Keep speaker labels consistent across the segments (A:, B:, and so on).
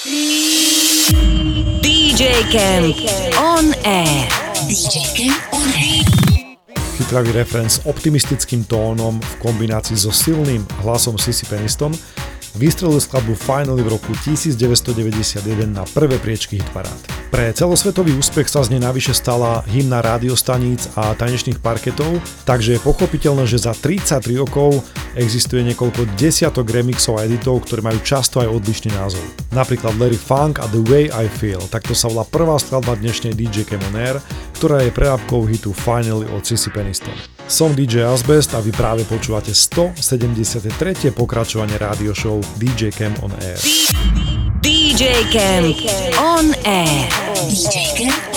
A: DJ Camp on air. DJ Camp on air.
B: Chytravý refren s optimistickým tónom v kombinácii so silným hlasom Sissy Peniston vystrelil skladbu Finally v roku 1991 na prvé priečky hitparád. Pre celosvetový úspech sa z nej navyše stala hymna rádiostaníc a tanečných parketov, takže je pochopiteľné, že za 33 rokov existuje niekoľko desiatok remixov a editov, ktoré majú často aj odlišný názov. Napríklad Larry Funk a The Way I Feel, takto sa volá prvá skladba dnešnej DJ Camon Air, ktorá je prerábkou hitu Finally od Sissy Peniston. Som DJ Asbest a vy práve počúvate 173. pokračovanie rádio show DJ Cam on Air.
A: DJ Camp on air. DJ Camp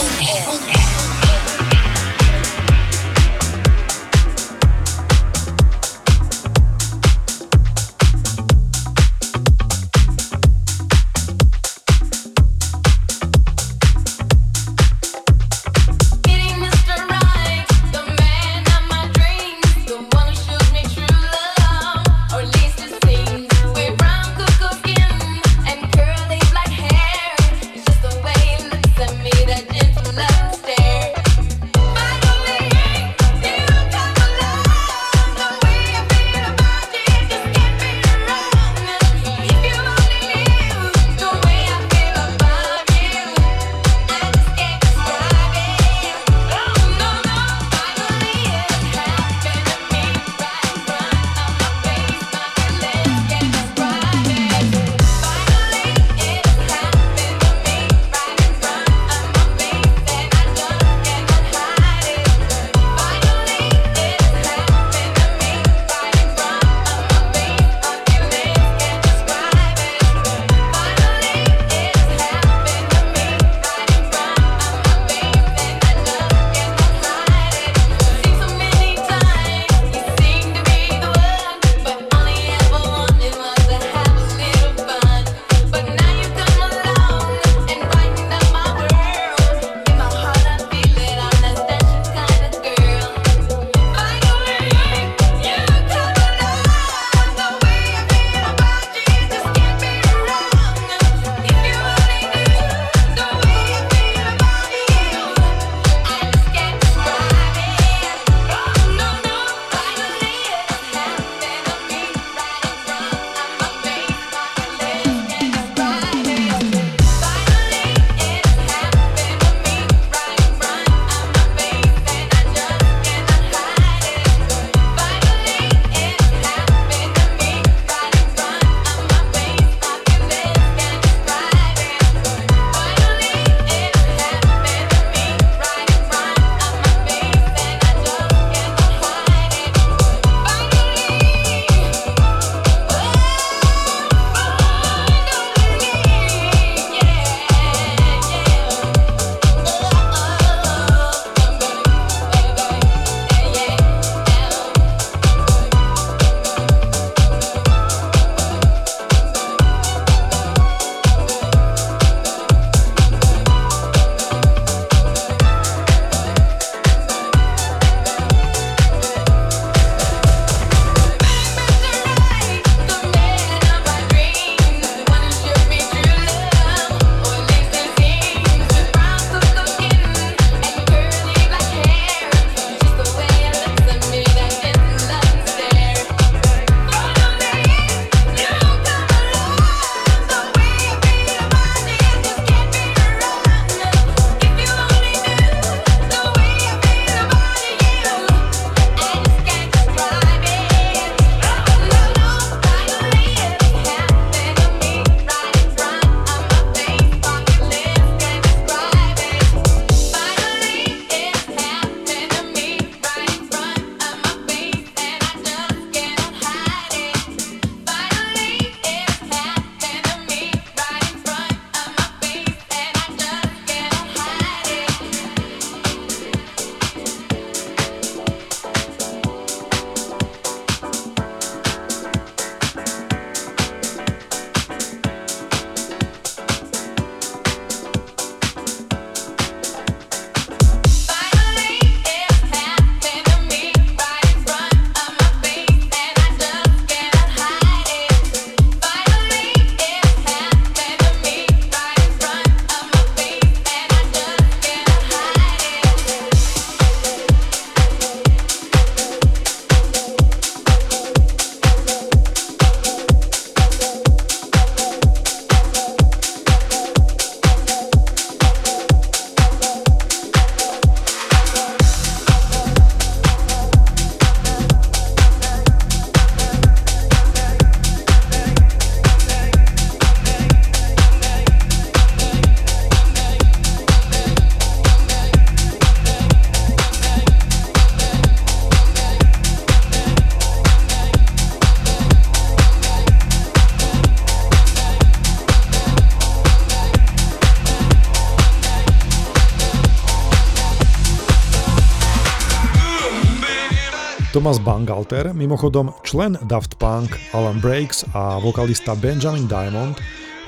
B: Thomas Bangalter, mimochodom člen Daft Punk, Alan Brakes a vokalista Benjamin Diamond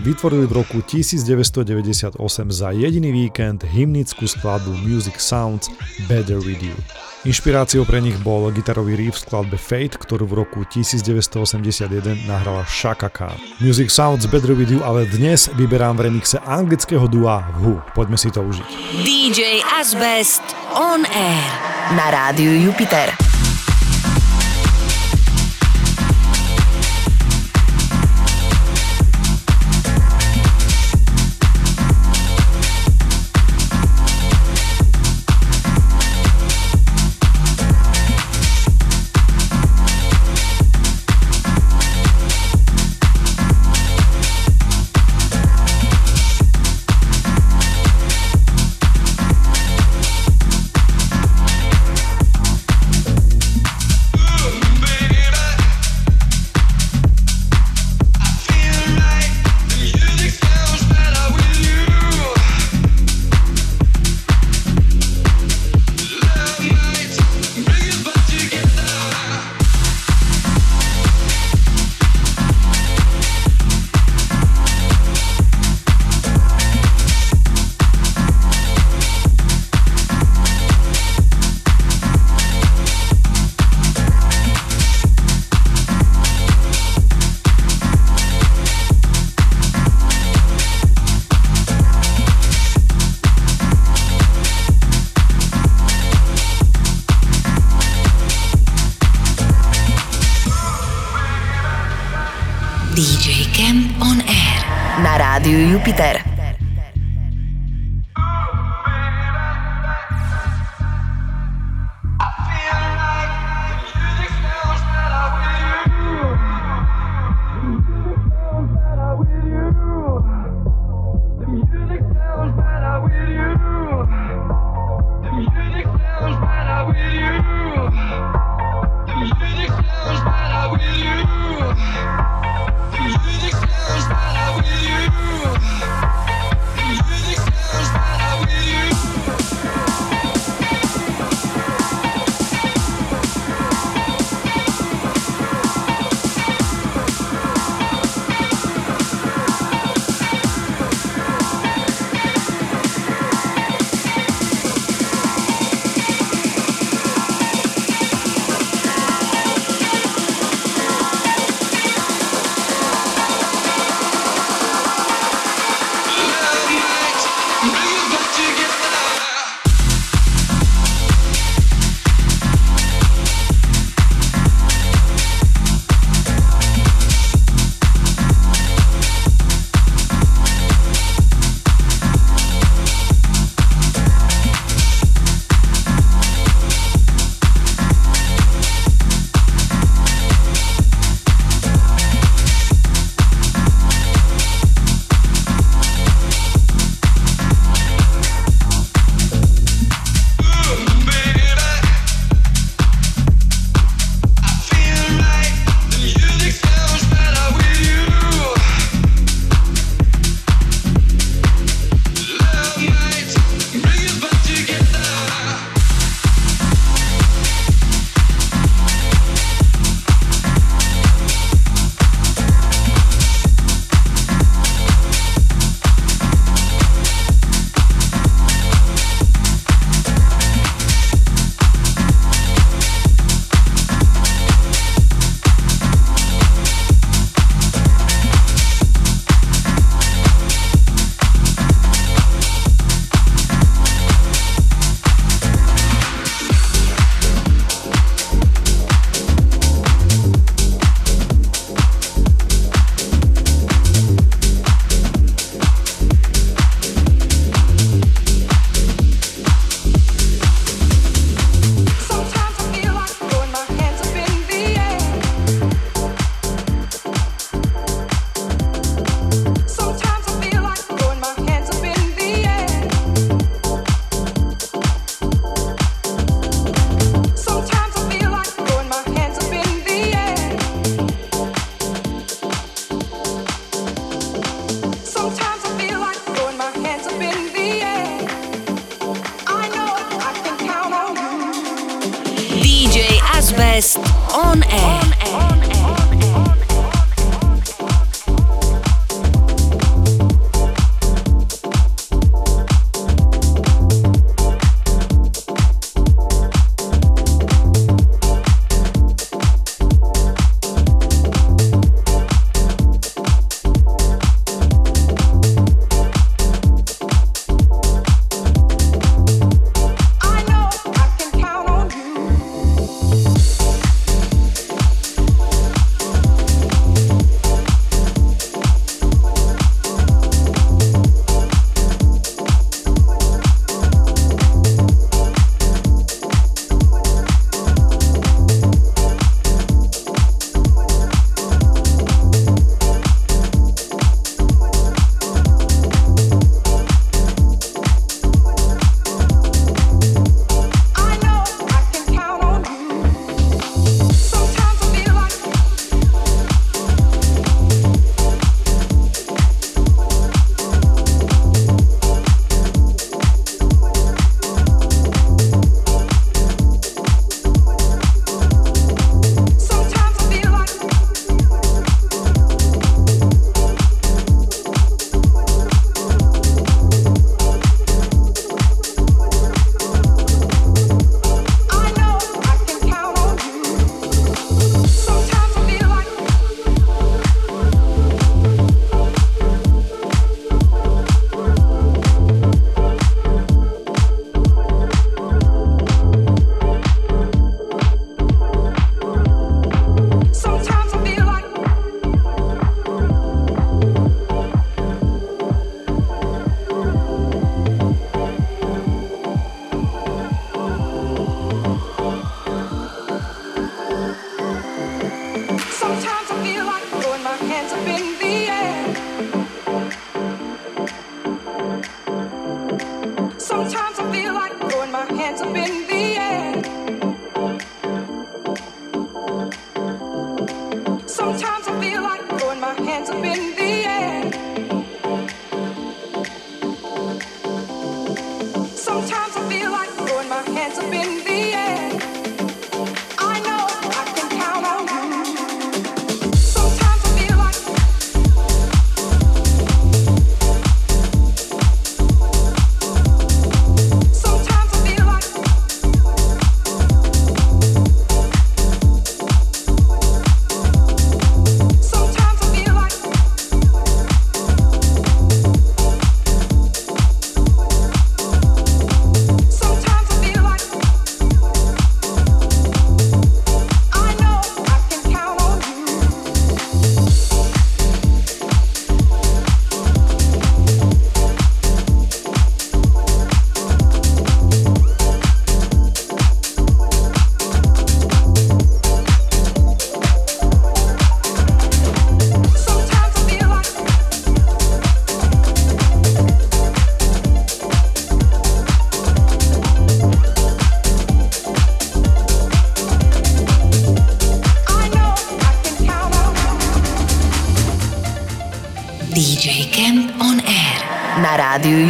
B: vytvorili v roku 1998 za jediný víkend hymnickú skladbu Music Sounds Better With You. Inšpiráciou pre nich bol gitarový riff v skladbe Fate, ktorú v roku 1981 nahrala Shaka Khan. Music Sounds Better With You ale dnes vyberám v remixe anglického dua Who. Poďme si to užiť.
A: DJ Asbest on Air
C: na rádiu Jupiter. Jupiter.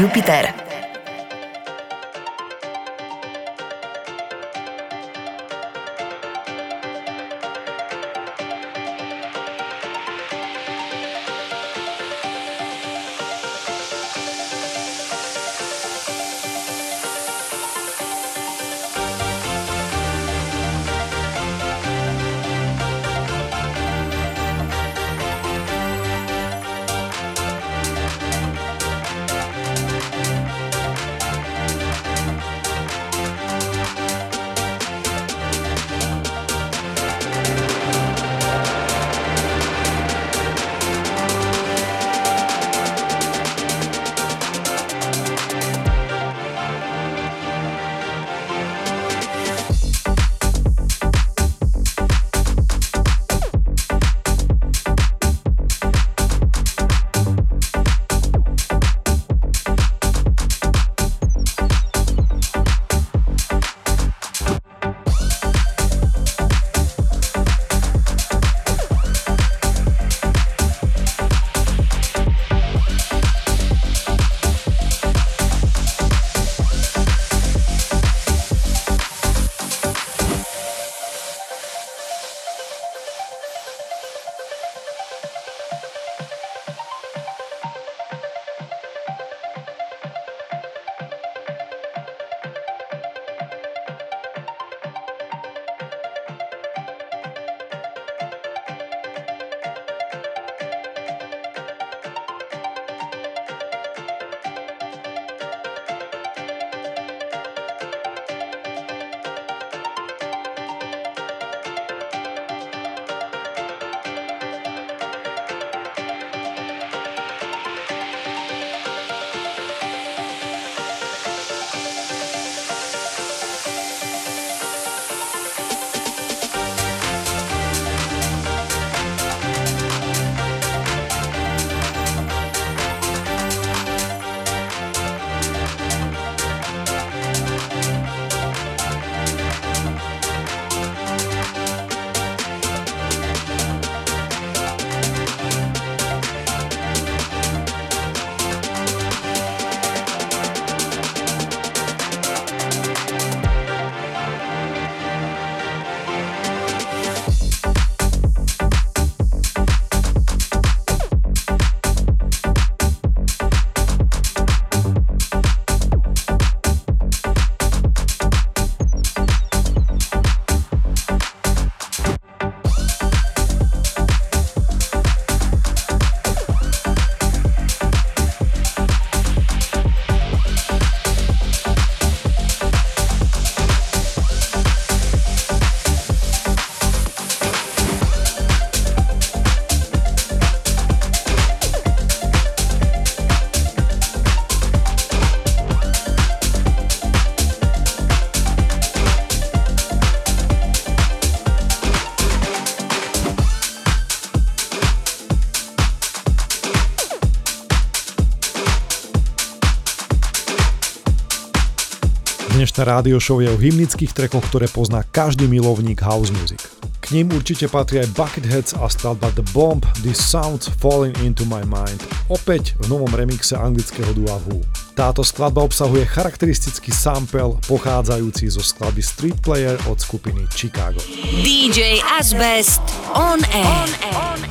C: Jupiter.
B: Dnešné rádio show je o hymnických trekoch, ktoré pozná každý milovník house music. K ním určite patrí aj Bucketheads a skladba The Bomb, This Sounds Falling Into My Mind, opäť v novom remixe anglického dua Who. Táto skladba obsahuje charakteristický sample pochádzajúci zo skladby Street Player od skupiny Chicago.
A: DJ Asbest on air. On air. On air.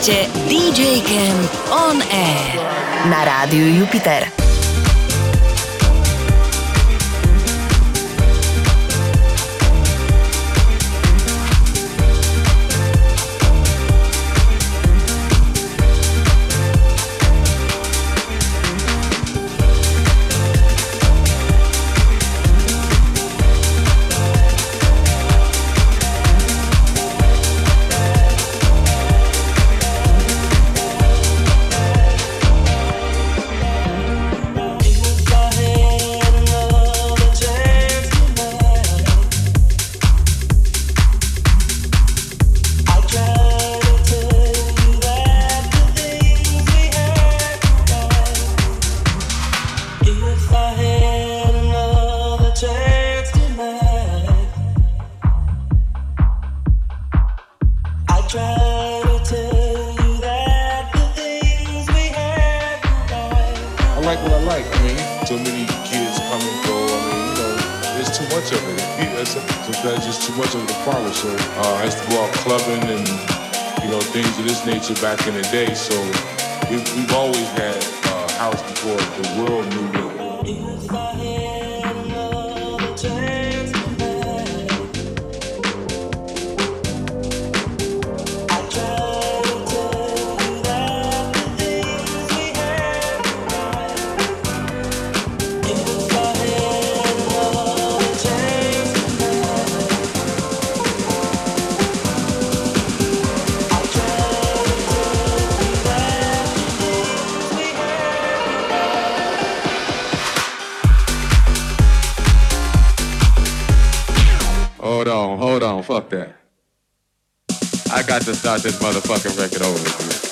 A: Počúvate DJ Cam On Air
C: na rádiu Jupiter.
D: I
E: like what I like. I Too many kids come and go. I mean, you know, there's too much of it. Sometimes just too much of the problem. So uh, I used to go out clubbing and you know things of this nature back in the day. So we've, always had a house before the world knew
D: it.
F: start this motherfucking record over me.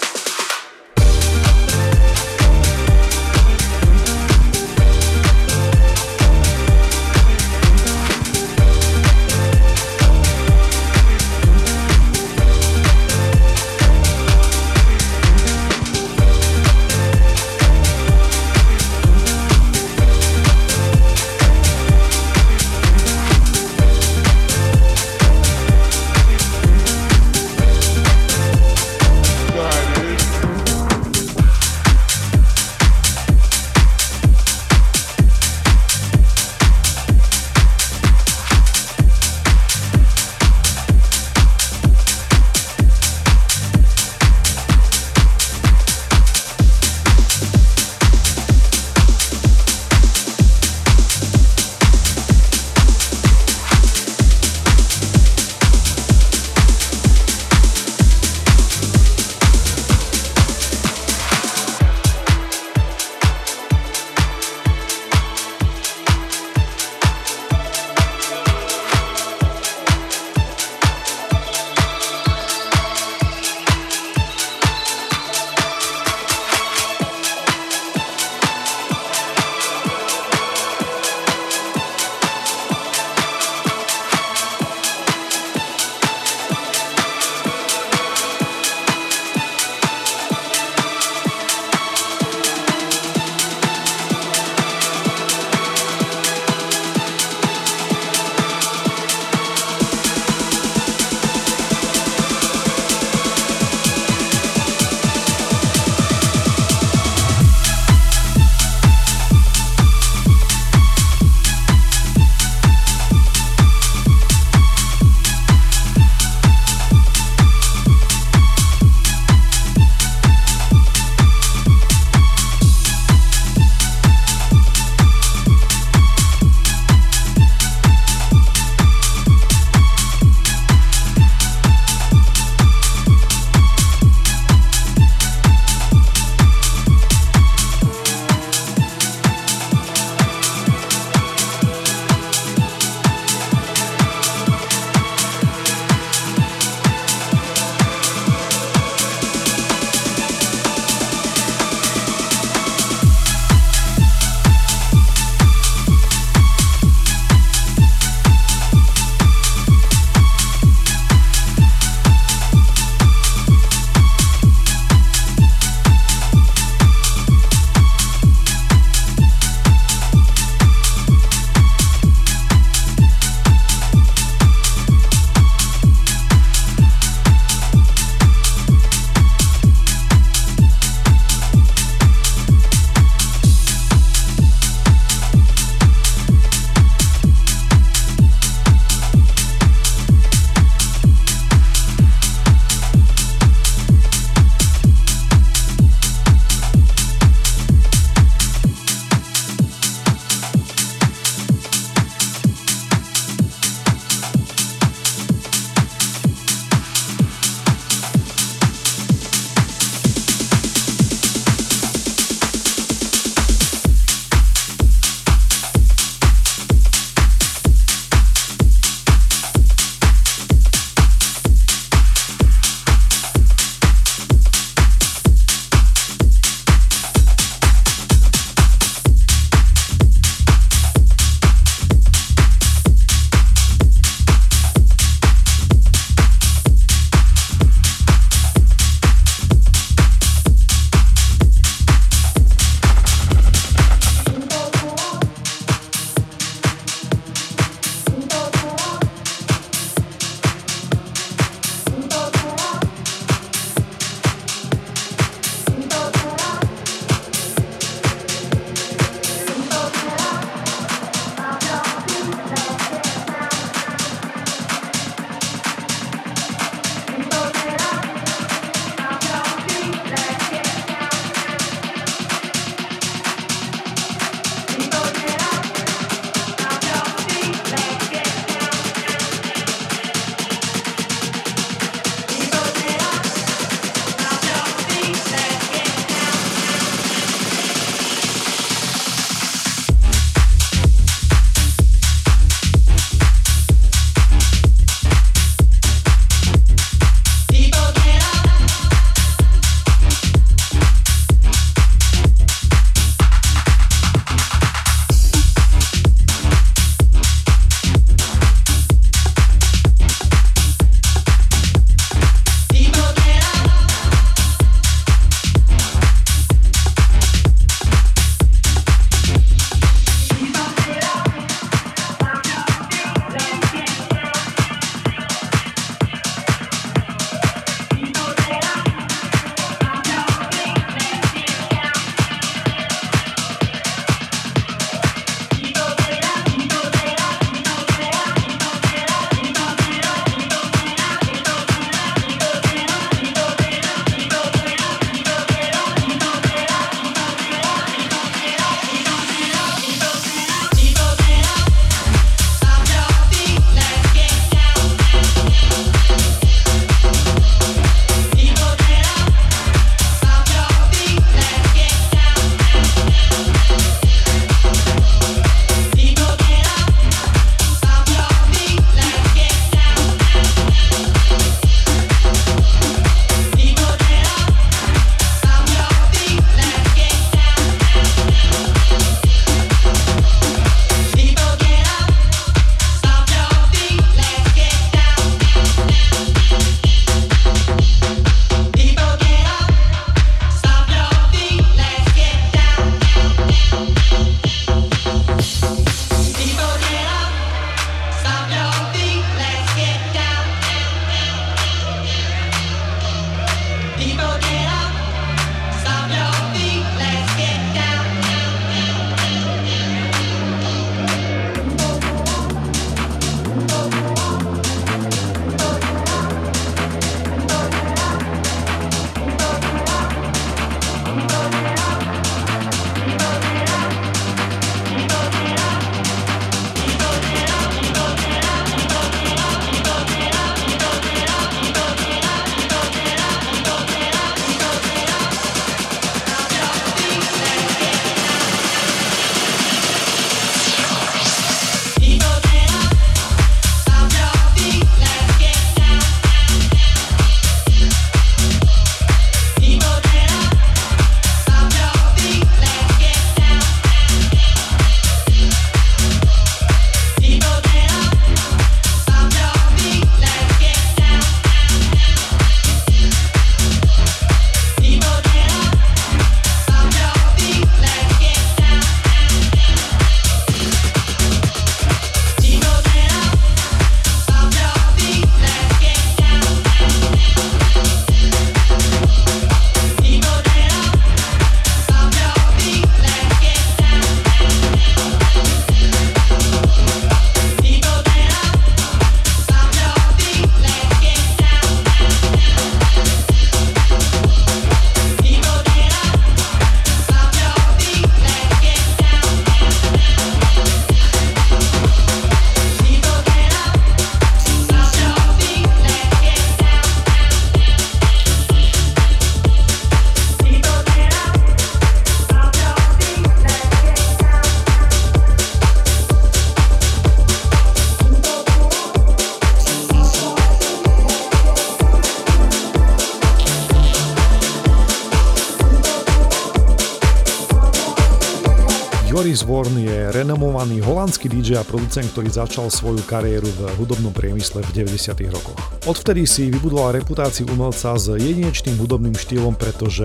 B: Renomovaný holandský DJ a producent, ktorý začal svoju kariéru v hudobnom priemysle v 90. rokoch. Odvtedy si vybudoval reputáciu umelca s jedinečným hudobným štýlom, pretože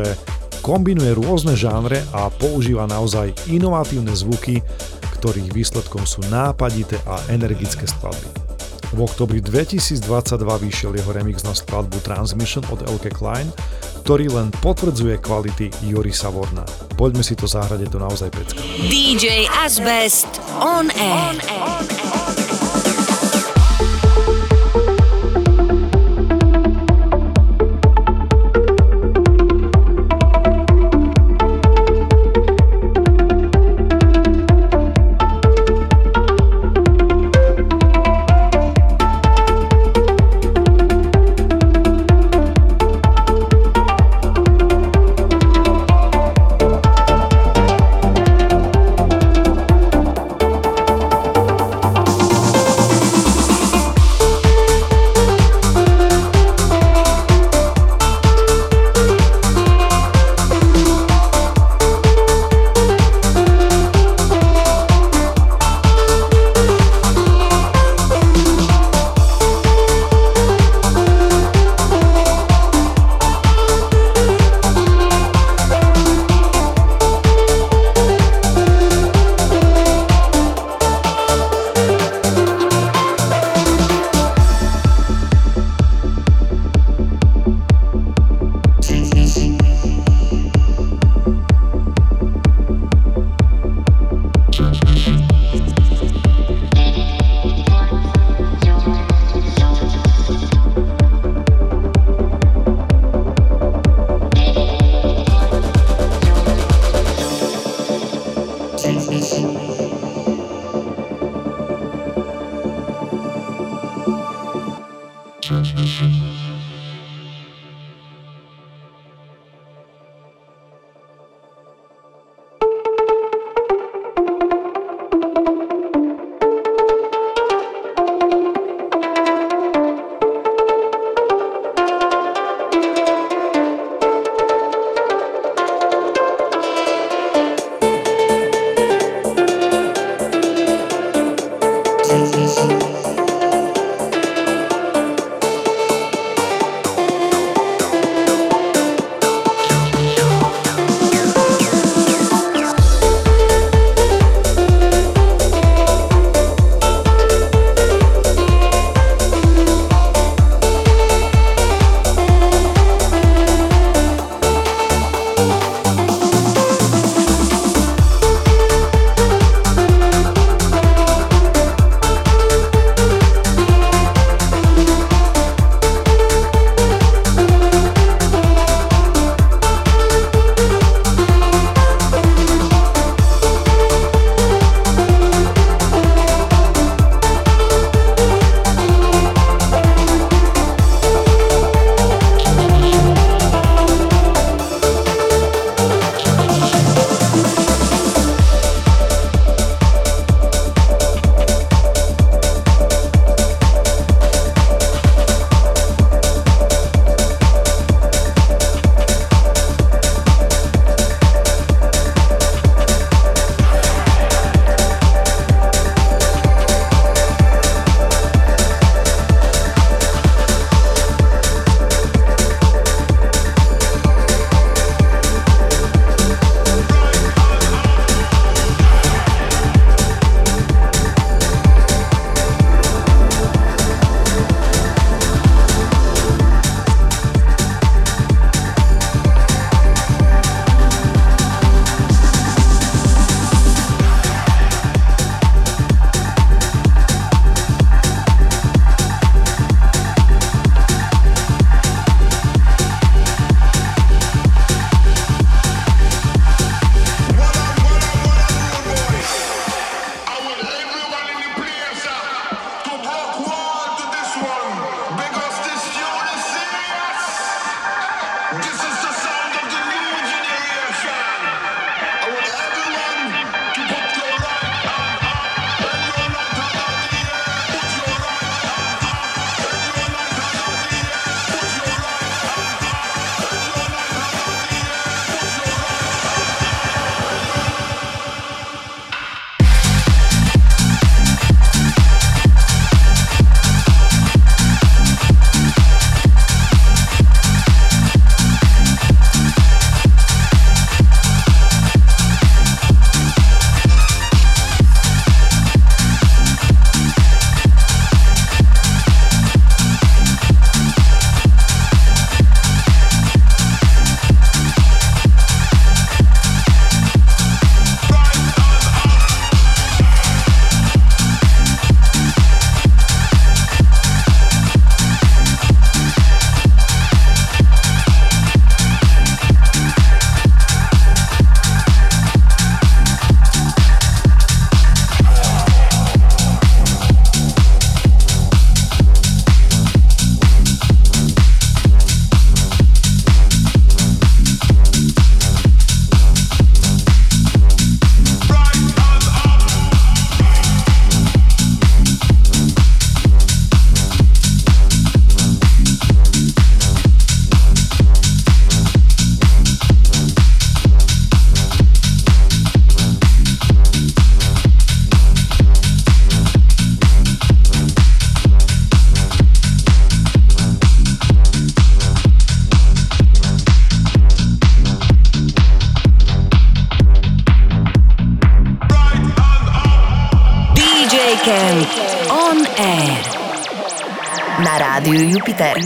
B: kombinuje rôzne žánre a používa naozaj inovatívne zvuky, ktorých výsledkom sú nápadité a energické skladby. V oktobri 2022 vyšiel jeho remix na skladbu Transmission od Elke Klein, ktorý len potvrdzuje kvality Jorisa Vorna. Poďme si to zahrať, je to naozaj pecka.
A: DJ Asbest on air. On air. On air.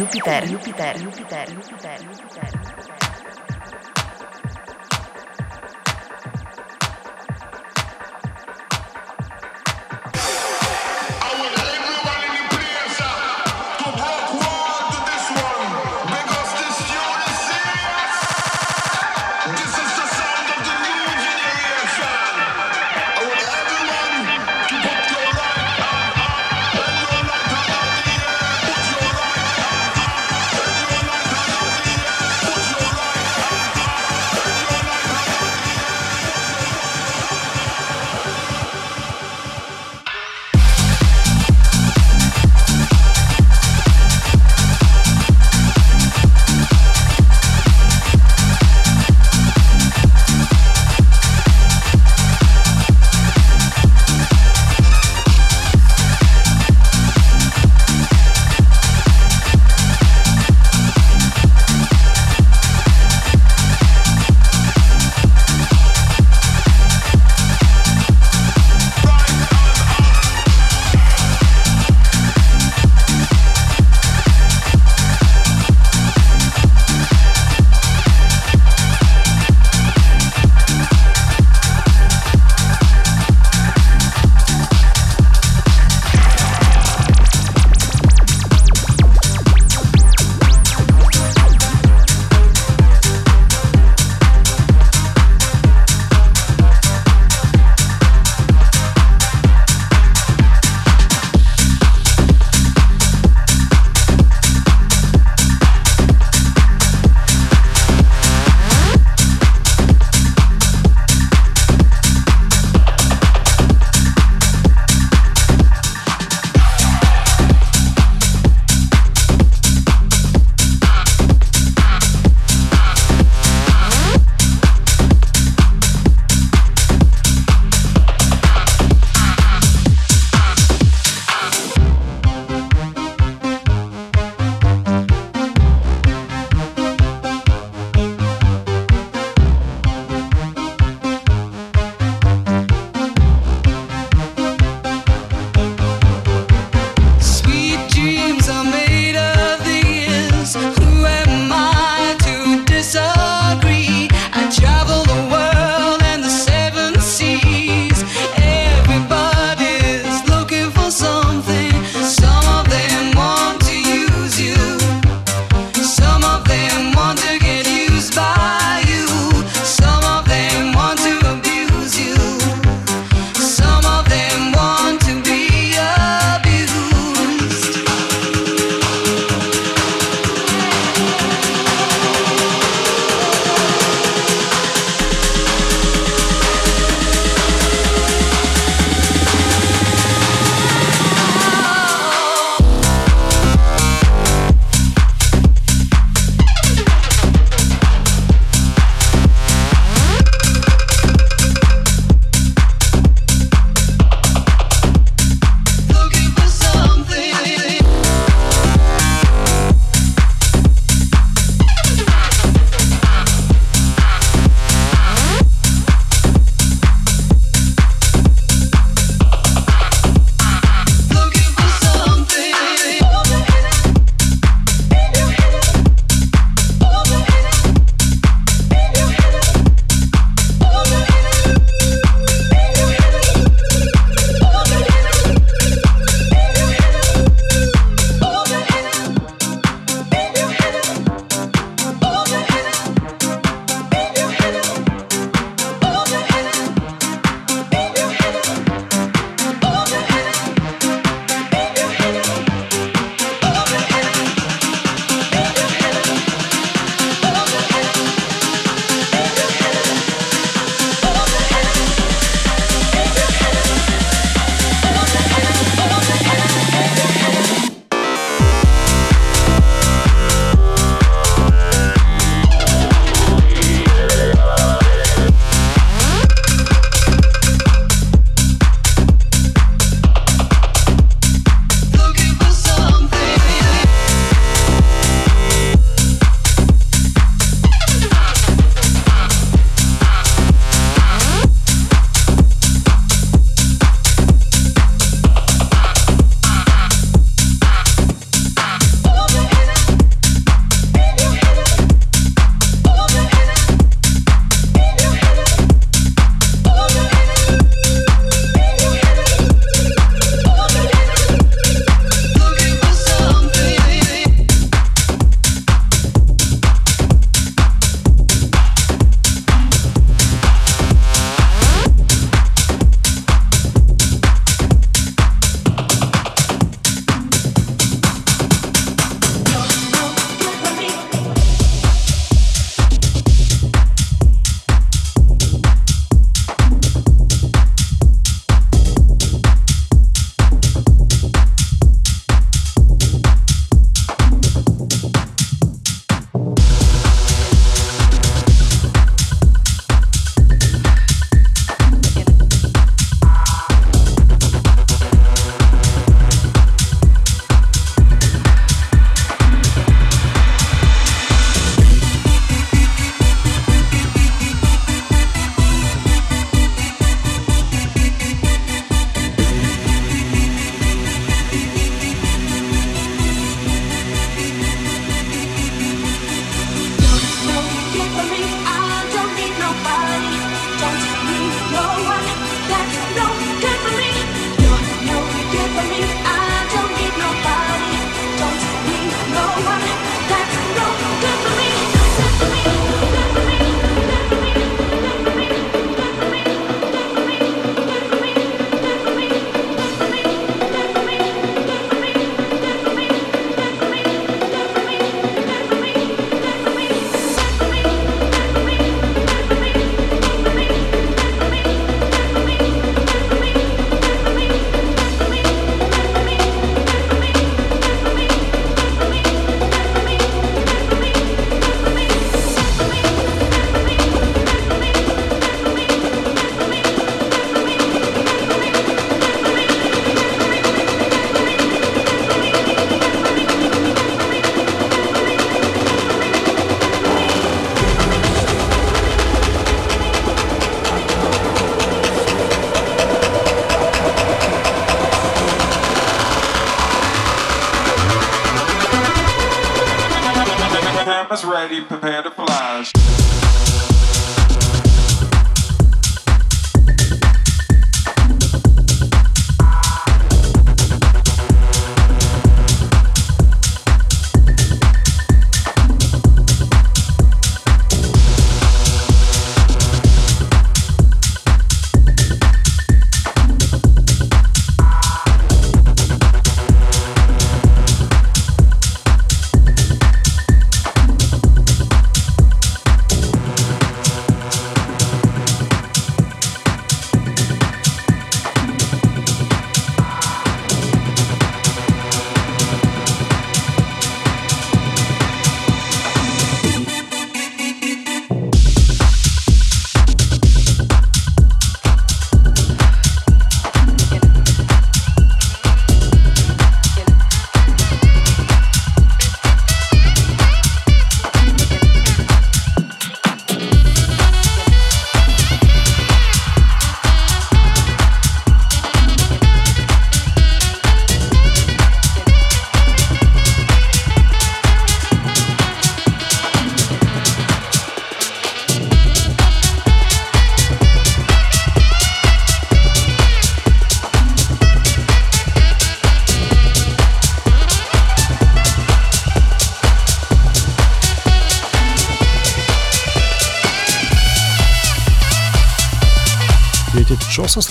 C: Jupiter. Jupiter, Jupiter, Jupiter,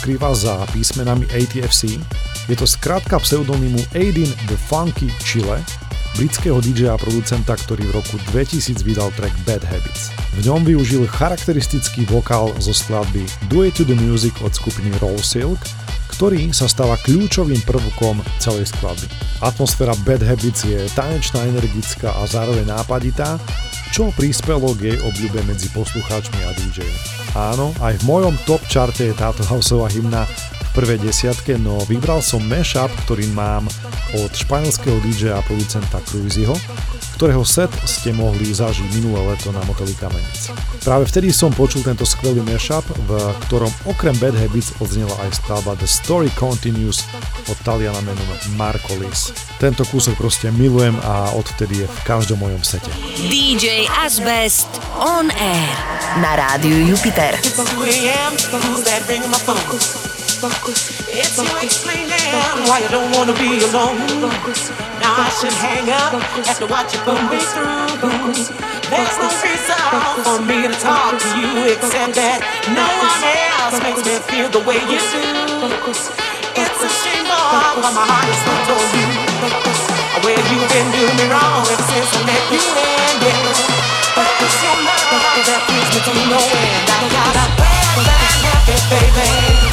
B: skrýva za písmenami ATFC? Je to skrátka pseudonymu Aidin the Funky Chile, britského DJ a producenta, ktorý v roku 2000 vydal track Bad Habits. V ňom využil charakteristický vokál zo skladby Do It to the Music od skupiny Roll Silk, ktorý sa stáva kľúčovým prvkom celej skladby. Atmosféra Bad Habits je tanečná, energická a zároveň nápaditá, čo prispelo k jej obľúbe medzi poslucháčmi a DJ. Áno, aj v mojom top čarte je táto houseová hymna v prvej desiatke, no vybral som mashup, ktorý mám od španielského DJ a producenta Cruisyho, ktorého set ste mohli zažiť minulé leto na moteli Kamenic. Práve vtedy som počul tento skvelý mashup, v ktorom okrem Bad Habits odznela aj skladba The Story Continues od Taliana menom Marcolis. Tento kúsok proste milujem a odvtedy je v každom mojom sete.
A: DJ Asbest on air
C: na rádiu Jupiter.
G: It's you explaining why you don't wanna be alone. Now I should hang up after what you put me through. There's no reason for me to talk to you except that no one else makes me feel the way you do. It's a shame, but my heart is hooked on you. Where you've been doing me wrong ever since I met you in, yeah. But it's your love that brings me to no end. I got a bad, bad habit, baby.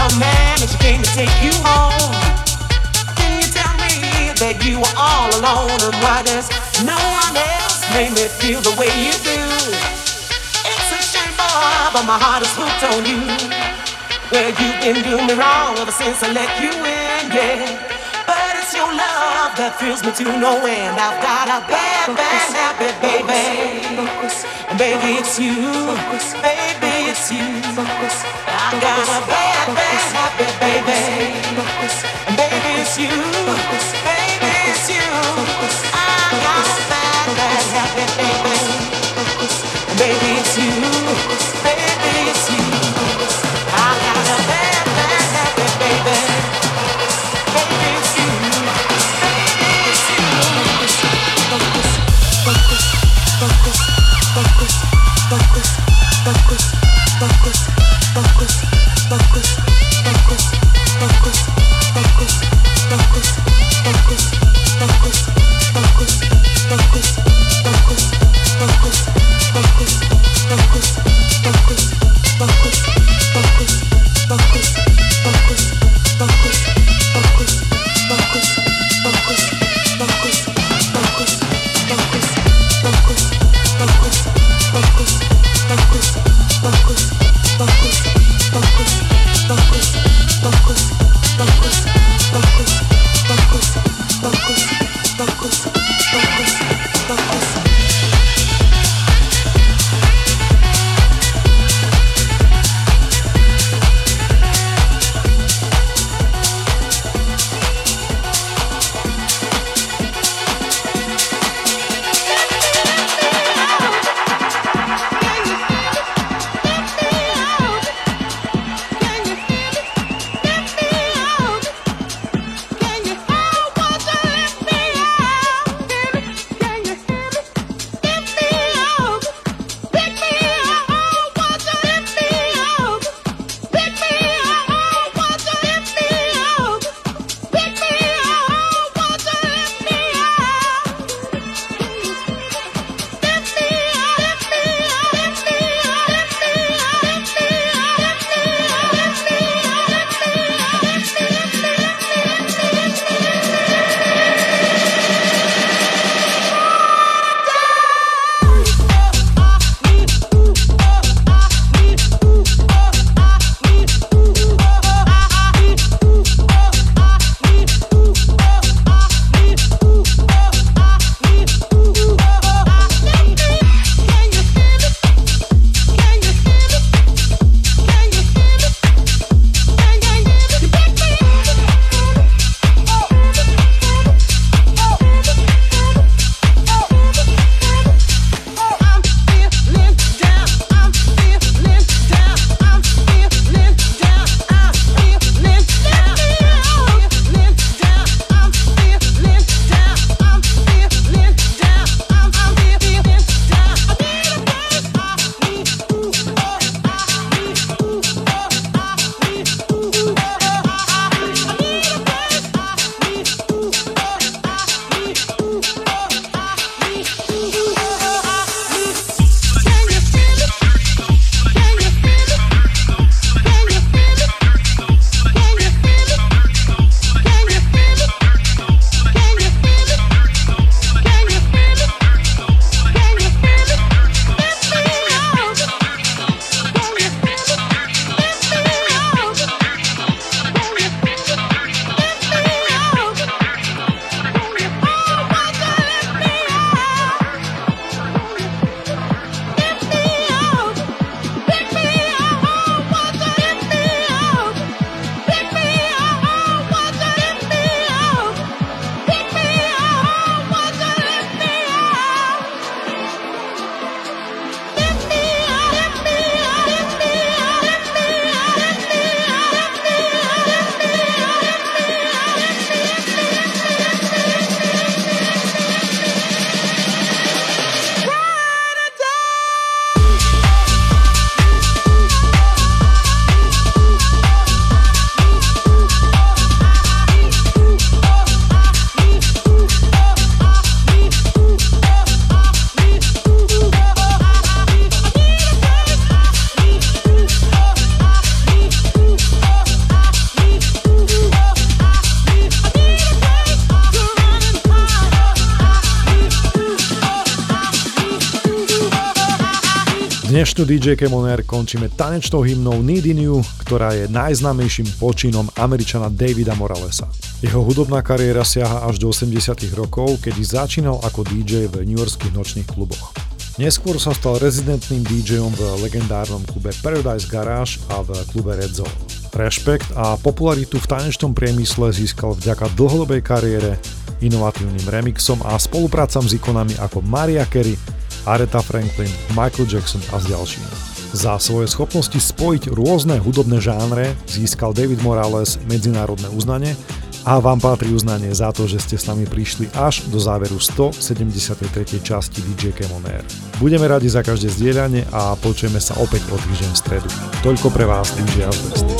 G: that you're man and she came to take you home. Can you tell me that you were all alone and why does no one else make me feel the way you do? It's a shame, boy, but my heart is hooked on you. Well, you've been doing me wrong ever since I let you in, yeah. But it's your love that thrills me to no end. I've got a bad, bad habit, baby. Baby, it's you. Baby
B: DJ Kemoner končíme tanečnou hymnou Need in You, ktorá je najznámejším počinom Američana Davida Moralesa. Jeho hudobná kariéra siaha až do 80 rokov, kedy začínal ako DJ v newyorských nočných kluboch. Neskôr sa stal rezidentným DJom v legendárnom klube Paradise Garage a v klube Red Zone. Rešpekt a popularitu v tanečnom priemysle získal vďaka dlhodobej kariére, inovatívnym remixom a spoluprácam s ikonami ako Maria Carey, Aretha Franklin, Michael Jackson a s ďalšími. Za svoje schopnosti spojiť rôzne hudobné žánre získal David Morales medzinárodné uznanie a vám patrí uznanie za to, že ste s nami prišli až do záveru 173. časti DJ Camon. Budeme radi za každé zdieľanie a počujeme sa opäť o týždeň v stredu. Toľko pre vás DJ Asbest.